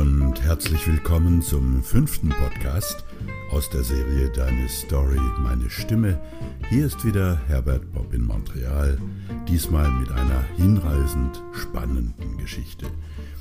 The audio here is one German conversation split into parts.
und herzlich willkommen zum fünften Podcast aus der Serie Deine Story, meine Stimme. Hier ist wieder Herbert Bob in Montreal, diesmal mit einer hinreißend spannenden Geschichte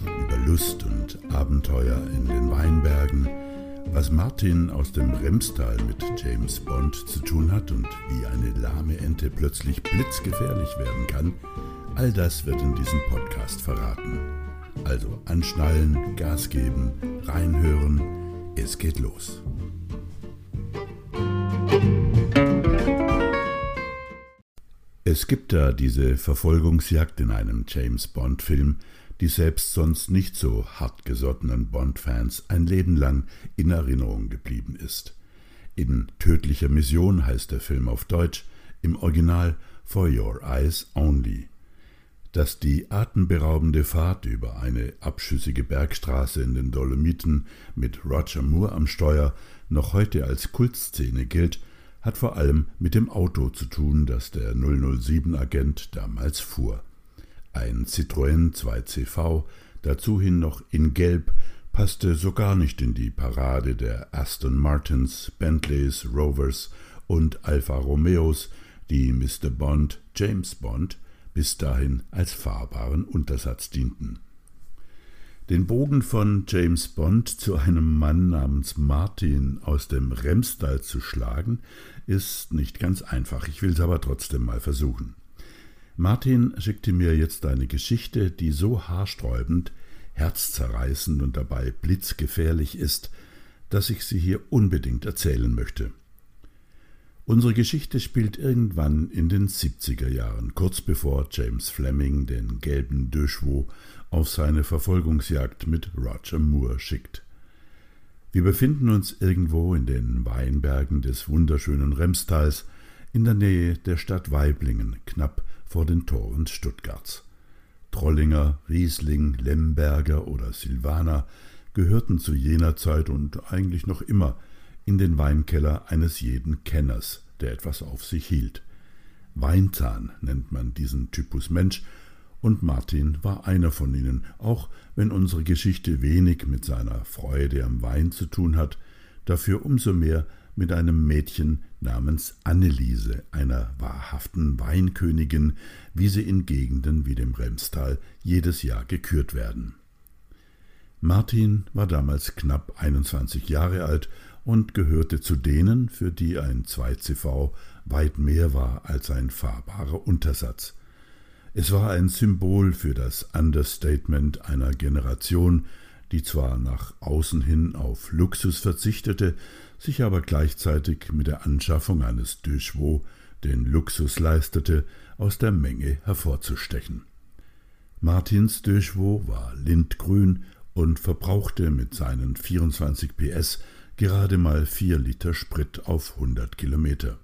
über Lust und Abenteuer in den Weinbergen, was Martin aus dem Remstal mit James Bond zu tun hat und wie eine lahme Ente plötzlich blitzgefährlich werden kann, all das wird in diesem Podcast verraten. Also anschnallen, Gas geben, reinhören, es geht los. Es gibt da diese Verfolgungsjagd in einem James Bond-Film, die selbst sonst nicht so hartgesottenen Bond-Fans ein Leben lang in Erinnerung geblieben ist. In Tödlicher Mission heißt der Film auf Deutsch, im Original For Your Eyes Only dass die atemberaubende Fahrt über eine abschüssige Bergstraße in den Dolomiten mit Roger Moore am Steuer noch heute als Kultszene gilt, hat vor allem mit dem Auto zu tun, das der 007-Agent damals fuhr. Ein Citroën 2CV, dazu hin noch in Gelb, passte so gar nicht in die Parade der Aston Martins, Bentleys, Rovers und Alfa Romeos, die Mr. Bond, James Bond, bis dahin als fahrbaren Untersatz dienten. Den Bogen von James Bond zu einem Mann namens Martin aus dem Remstal zu schlagen, ist nicht ganz einfach. Ich will es aber trotzdem mal versuchen. Martin schickte mir jetzt eine Geschichte, die so haarsträubend, herzzerreißend und dabei blitzgefährlich ist, dass ich sie hier unbedingt erzählen möchte. Unsere Geschichte spielt irgendwann in den 70er Jahren, kurz bevor James Fleming den gelben Döschwo auf seine Verfolgungsjagd mit Roger Moore schickt. Wir befinden uns irgendwo in den Weinbergen des wunderschönen Remstals in der Nähe der Stadt Weiblingen, knapp vor den Toren Stuttgarts. Trollinger, Riesling, Lemberger oder Silvaner gehörten zu jener Zeit und eigentlich noch immer in den Weinkeller eines jeden Kenners, der etwas auf sich hielt. Weinzahn nennt man diesen Typus Mensch, und Martin war einer von ihnen, auch wenn unsere Geschichte wenig mit seiner Freude am Wein zu tun hat, dafür umso mehr mit einem Mädchen namens Anneliese, einer wahrhaften Weinkönigin, wie sie in Gegenden wie dem Remstal jedes Jahr gekürt werden. Martin war damals knapp 21 Jahre alt und gehörte zu denen, für die ein 2CV weit mehr war als ein fahrbarer Untersatz. Es war ein Symbol für das Understatement einer Generation, die zwar nach außen hin auf Luxus verzichtete, sich aber gleichzeitig mit der Anschaffung eines Duchevaux den Luxus leistete, aus der Menge hervorzustechen. Martins Duchevaux war lindgrün und verbrauchte mit seinen 24 PS gerade mal vier Liter Sprit auf 100 Kilometer.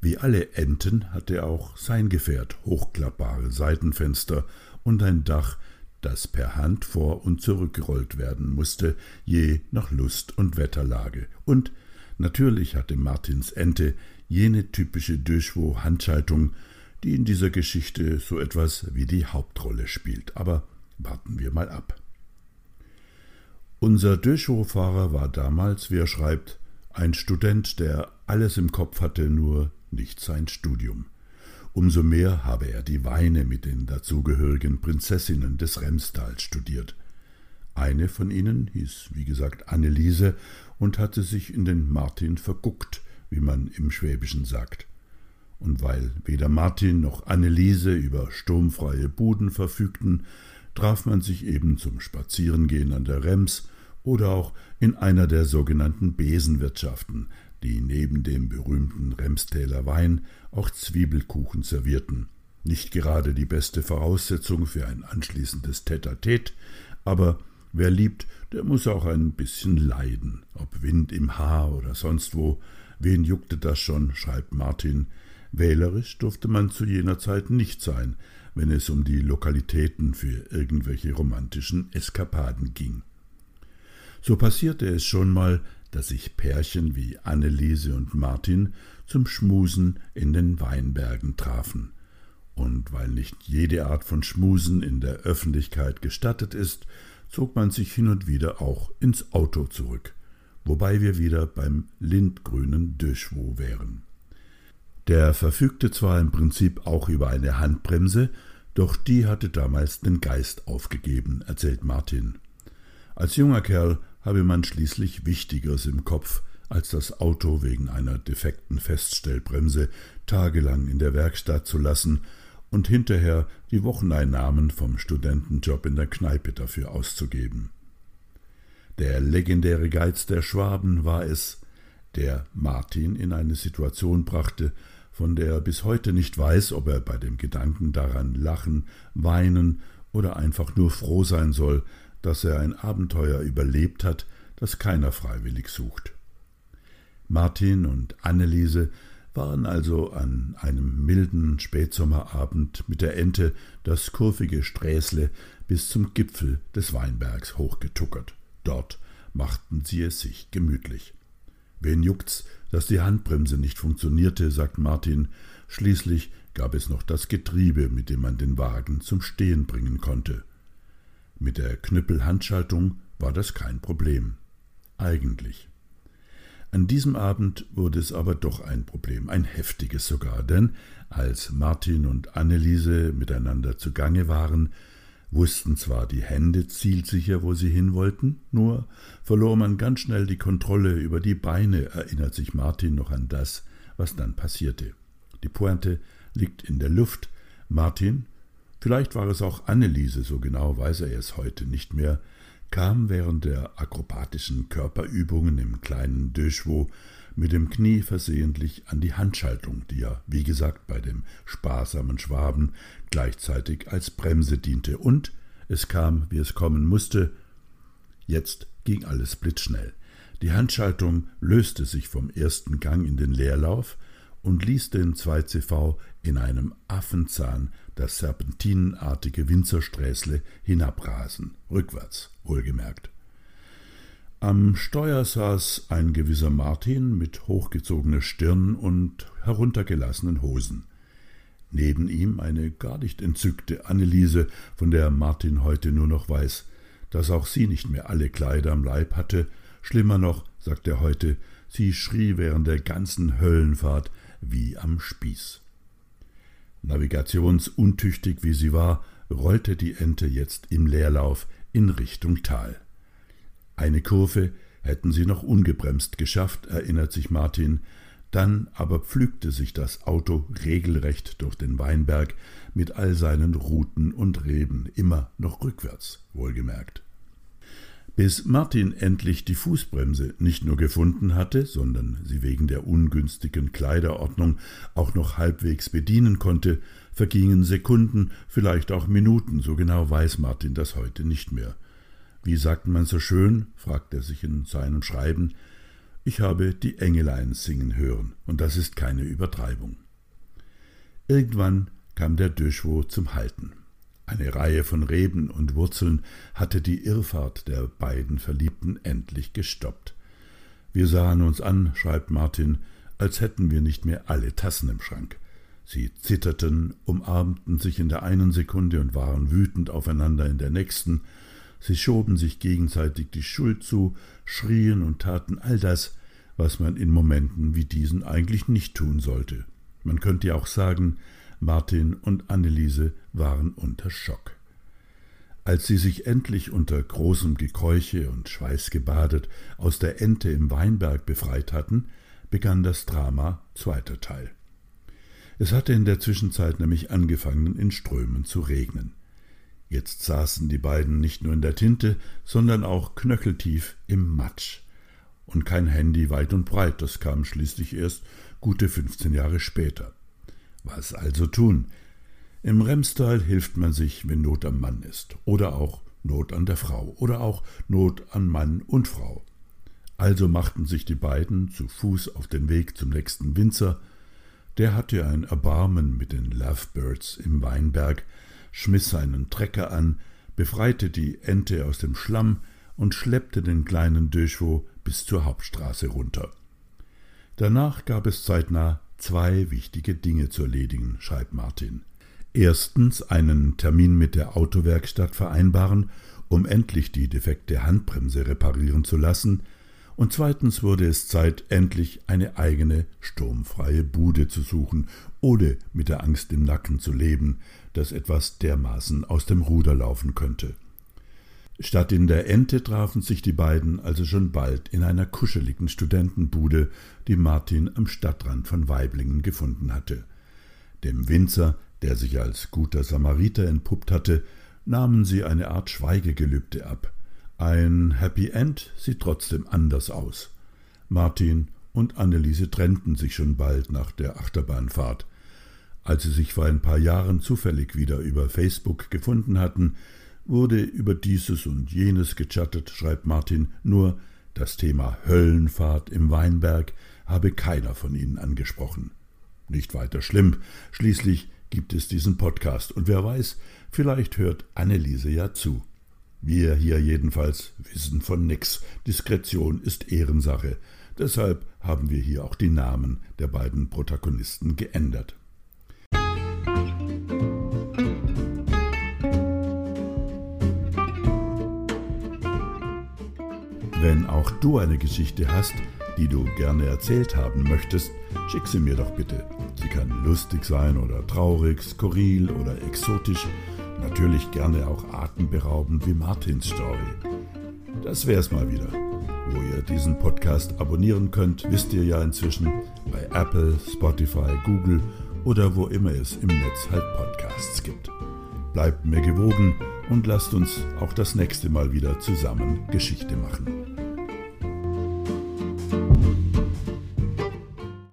Wie alle Enten hatte auch sein Gefährt hochklappbare Seitenfenster und ein Dach, das per Hand vor und zurückgerollt werden musste, je nach Lust und Wetterlage. Und natürlich hatte Martins Ente jene typische Döschwo-Handschaltung, die in dieser Geschichte so etwas wie die Hauptrolle spielt. Aber warten wir mal ab. Unser Döchow-Fahrer war damals, wie er schreibt, ein Student, der alles im Kopf hatte, nur nicht sein Studium. Umso mehr habe er die Weine mit den dazugehörigen Prinzessinnen des Remstals studiert. Eine von ihnen hieß, wie gesagt, Anneliese und hatte sich in den Martin verguckt, wie man im Schwäbischen sagt. Und weil weder Martin noch Anneliese über sturmfreie Buden verfügten, traf man sich eben zum Spazierengehen an der Rems oder auch in einer der sogenannten Besenwirtschaften, die neben dem berühmten Remstäler Wein auch Zwiebelkuchen servierten. Nicht gerade die beste Voraussetzung für ein anschließendes Tête-à-Tête, aber wer liebt, der muss auch ein bisschen leiden, ob Wind im Haar oder sonst wo. Wen juckte das schon, schreibt Martin. Wählerisch durfte man zu jener Zeit nicht sein, wenn es um die Lokalitäten für irgendwelche romantischen Eskapaden ging. So passierte es schon mal, dass sich Pärchen wie Anneliese und Martin zum Schmusen in den Weinbergen trafen. Und weil nicht jede Art von Schmusen in der Öffentlichkeit gestattet ist, zog man sich hin und wieder auch ins Auto zurück, wobei wir wieder beim lindgrünen Döschwo wären. Der verfügte zwar im Prinzip auch über eine Handbremse, doch die hatte damals den Geist aufgegeben, erzählt Martin. Als junger Kerl habe man schließlich Wichtigeres im Kopf, als das Auto wegen einer defekten Feststellbremse tagelang in der Werkstatt zu lassen und hinterher die Wocheneinnahmen vom Studentenjob in der Kneipe dafür auszugeben. Der legendäre Geiz der Schwaben war es, der Martin in eine Situation brachte, von der er bis heute nicht weiß, ob er bei dem Gedanken daran lachen, weinen oder einfach nur froh sein soll, dass er ein Abenteuer überlebt hat, das keiner freiwillig sucht. Martin und Anneliese waren also an einem milden Spätsommerabend mit der Ente das kurvige Sträßle bis zum Gipfel des Weinbergs hochgetuckert. Dort machten sie es sich gemütlich. Wen juckt's, dass die Handbremse nicht funktionierte, sagt Martin. Schließlich gab es noch das Getriebe, mit dem man den Wagen zum Stehen bringen konnte. Mit der Knüppelhandschaltung war das kein Problem. Eigentlich. An diesem Abend wurde es aber doch ein Problem, ein heftiges sogar, denn als Martin und Anneliese miteinander zugange waren, wussten zwar die Hände zielsicher, wo sie hin wollten, nur verlor man ganz schnell die Kontrolle über die Beine, erinnert sich Martin noch an das, was dann passierte. Die Pointe liegt in der Luft. Martin, vielleicht war es auch Anneliese, so genau weiß er es heute nicht mehr, kam während der akrobatischen Körperübungen im kleinen Döschwo mit dem Knie versehentlich an die Handschaltung, die ja, wie gesagt, bei dem sparsamen Schwaben gleichzeitig als Bremse diente, und es kam, wie es kommen musste. Jetzt ging alles blitzschnell. Die Handschaltung löste sich vom ersten Gang in den Leerlauf und ließ den 2CV in einem Affenzahn das serpentinenartige Winzersträßle hinabrasen, rückwärts, wohlgemerkt. Am Steuer saß ein gewisser Martin mit hochgezogener Stirn und heruntergelassenen Hosen. Neben ihm eine gar nicht entzückte Anneliese, von der Martin heute nur noch weiß, dass auch sie nicht mehr alle Kleider am Leib hatte. Schlimmer noch, sagt er heute, sie schrie während der ganzen Höllenfahrt wie am Spieß. Navigationsuntüchtig wie sie war, rollte die Ente jetzt im Leerlauf in Richtung Tal. Eine Kurve hätten sie noch ungebremst geschafft, erinnert sich Martin, dann aber pflügte sich das Auto regelrecht durch den Weinberg mit all seinen Ruten und Reben, immer noch rückwärts, wohlgemerkt. Bis Martin endlich die Fußbremse nicht nur gefunden hatte, sondern sie wegen der ungünstigen Kleiderordnung auch noch halbwegs bedienen konnte, vergingen Sekunden, vielleicht auch Minuten, so genau weiß Martin das heute nicht mehr. Wie sagt man so schön, fragt er sich in seinem Schreiben, ich habe die Engelein singen hören, und das ist keine Übertreibung. Irgendwann kam der Döschwo zum Halten. Eine Reihe von Reben und Wurzeln hatte die Irrfahrt der beiden Verliebten endlich gestoppt. Wir sahen uns an, schreibt Martin, als hätten wir nicht mehr alle Tassen im Schrank. Sie zitterten, umarmten sich in der einen Sekunde und waren wütend aufeinander in der nächsten, Sie schoben sich gegenseitig die Schuld zu, schrien und taten all das, was man in Momenten wie diesen eigentlich nicht tun sollte. Man könnte ja auch sagen, Martin und Anneliese waren unter Schock. Als sie sich endlich unter großem Gekeuche und Schweiß gebadet aus der Ente im Weinberg befreit hatten, begann das Drama zweiter Teil. Es hatte in der Zwischenzeit nämlich angefangen, in Strömen zu regnen. Jetzt saßen die beiden nicht nur in der Tinte, sondern auch knöcheltief im Matsch. Und kein Handy weit und breit, das kam schließlich erst gute 15 Jahre später. Was also tun? Im Remstal hilft man sich, wenn Not am Mann ist, oder auch Not an der Frau, oder auch Not an Mann und Frau. Also machten sich die beiden zu Fuß auf den Weg zum nächsten Winzer. Der hatte ein Erbarmen mit den Lovebirds im Weinberg, schmiss seinen Trecker an, befreite die Ente aus dem Schlamm und schleppte den kleinen Döschwo bis zur Hauptstraße runter. Danach gab es zeitnah zwei wichtige Dinge zu erledigen, schreibt Martin. Erstens einen Termin mit der Autowerkstatt vereinbaren um endlich die defekte Handbremse reparieren zu lassen, und zweitens wurde es Zeit, endlich eine eigene sturmfreie Bude zu suchen, ohne mit der Angst im Nacken zu leben, dass etwas dermaßen aus dem Ruder laufen könnte. Statt in der Ente trafen sich die beiden also schon bald in einer kuscheligen Studentenbude, die Martin am Stadtrand von Weiblingen gefunden hatte. Dem Winzer, der sich als guter Samariter entpuppt hatte, nahmen sie eine Art Schweigegelübde ab. Ein Happy End sieht trotzdem anders aus. Martin und Anneliese trennten sich schon bald nach der Achterbahnfahrt. Als sie sich vor ein paar Jahren zufällig wieder über Facebook gefunden hatten, wurde über dieses und jenes gechattet, schreibt Martin, nur das Thema Höllenfahrt im Weinberg habe keiner von ihnen angesprochen. Nicht weiter schlimm, schließlich gibt es diesen Podcast und wer weiß, vielleicht hört Anneliese ja zu. Wir hier jedenfalls wissen von nix. Diskretion ist Ehrensache. Deshalb haben wir hier auch die Namen der beiden Protagonisten geändert. Wenn auch du eine Geschichte hast, die du gerne erzählt haben möchtest, schick sie mir doch bitte. Sie kann lustig sein oder traurig, skurril oder exotisch Natürlich gerne auch atemberaubend wie Martins Story. Das wär's mal wieder. Wo ihr diesen Podcast abonnieren könnt, wisst ihr ja inzwischen bei Apple, Spotify, Google oder wo immer es im Netz halt Podcasts gibt. Bleibt mir gewogen und lasst uns auch das nächste Mal wieder zusammen Geschichte machen.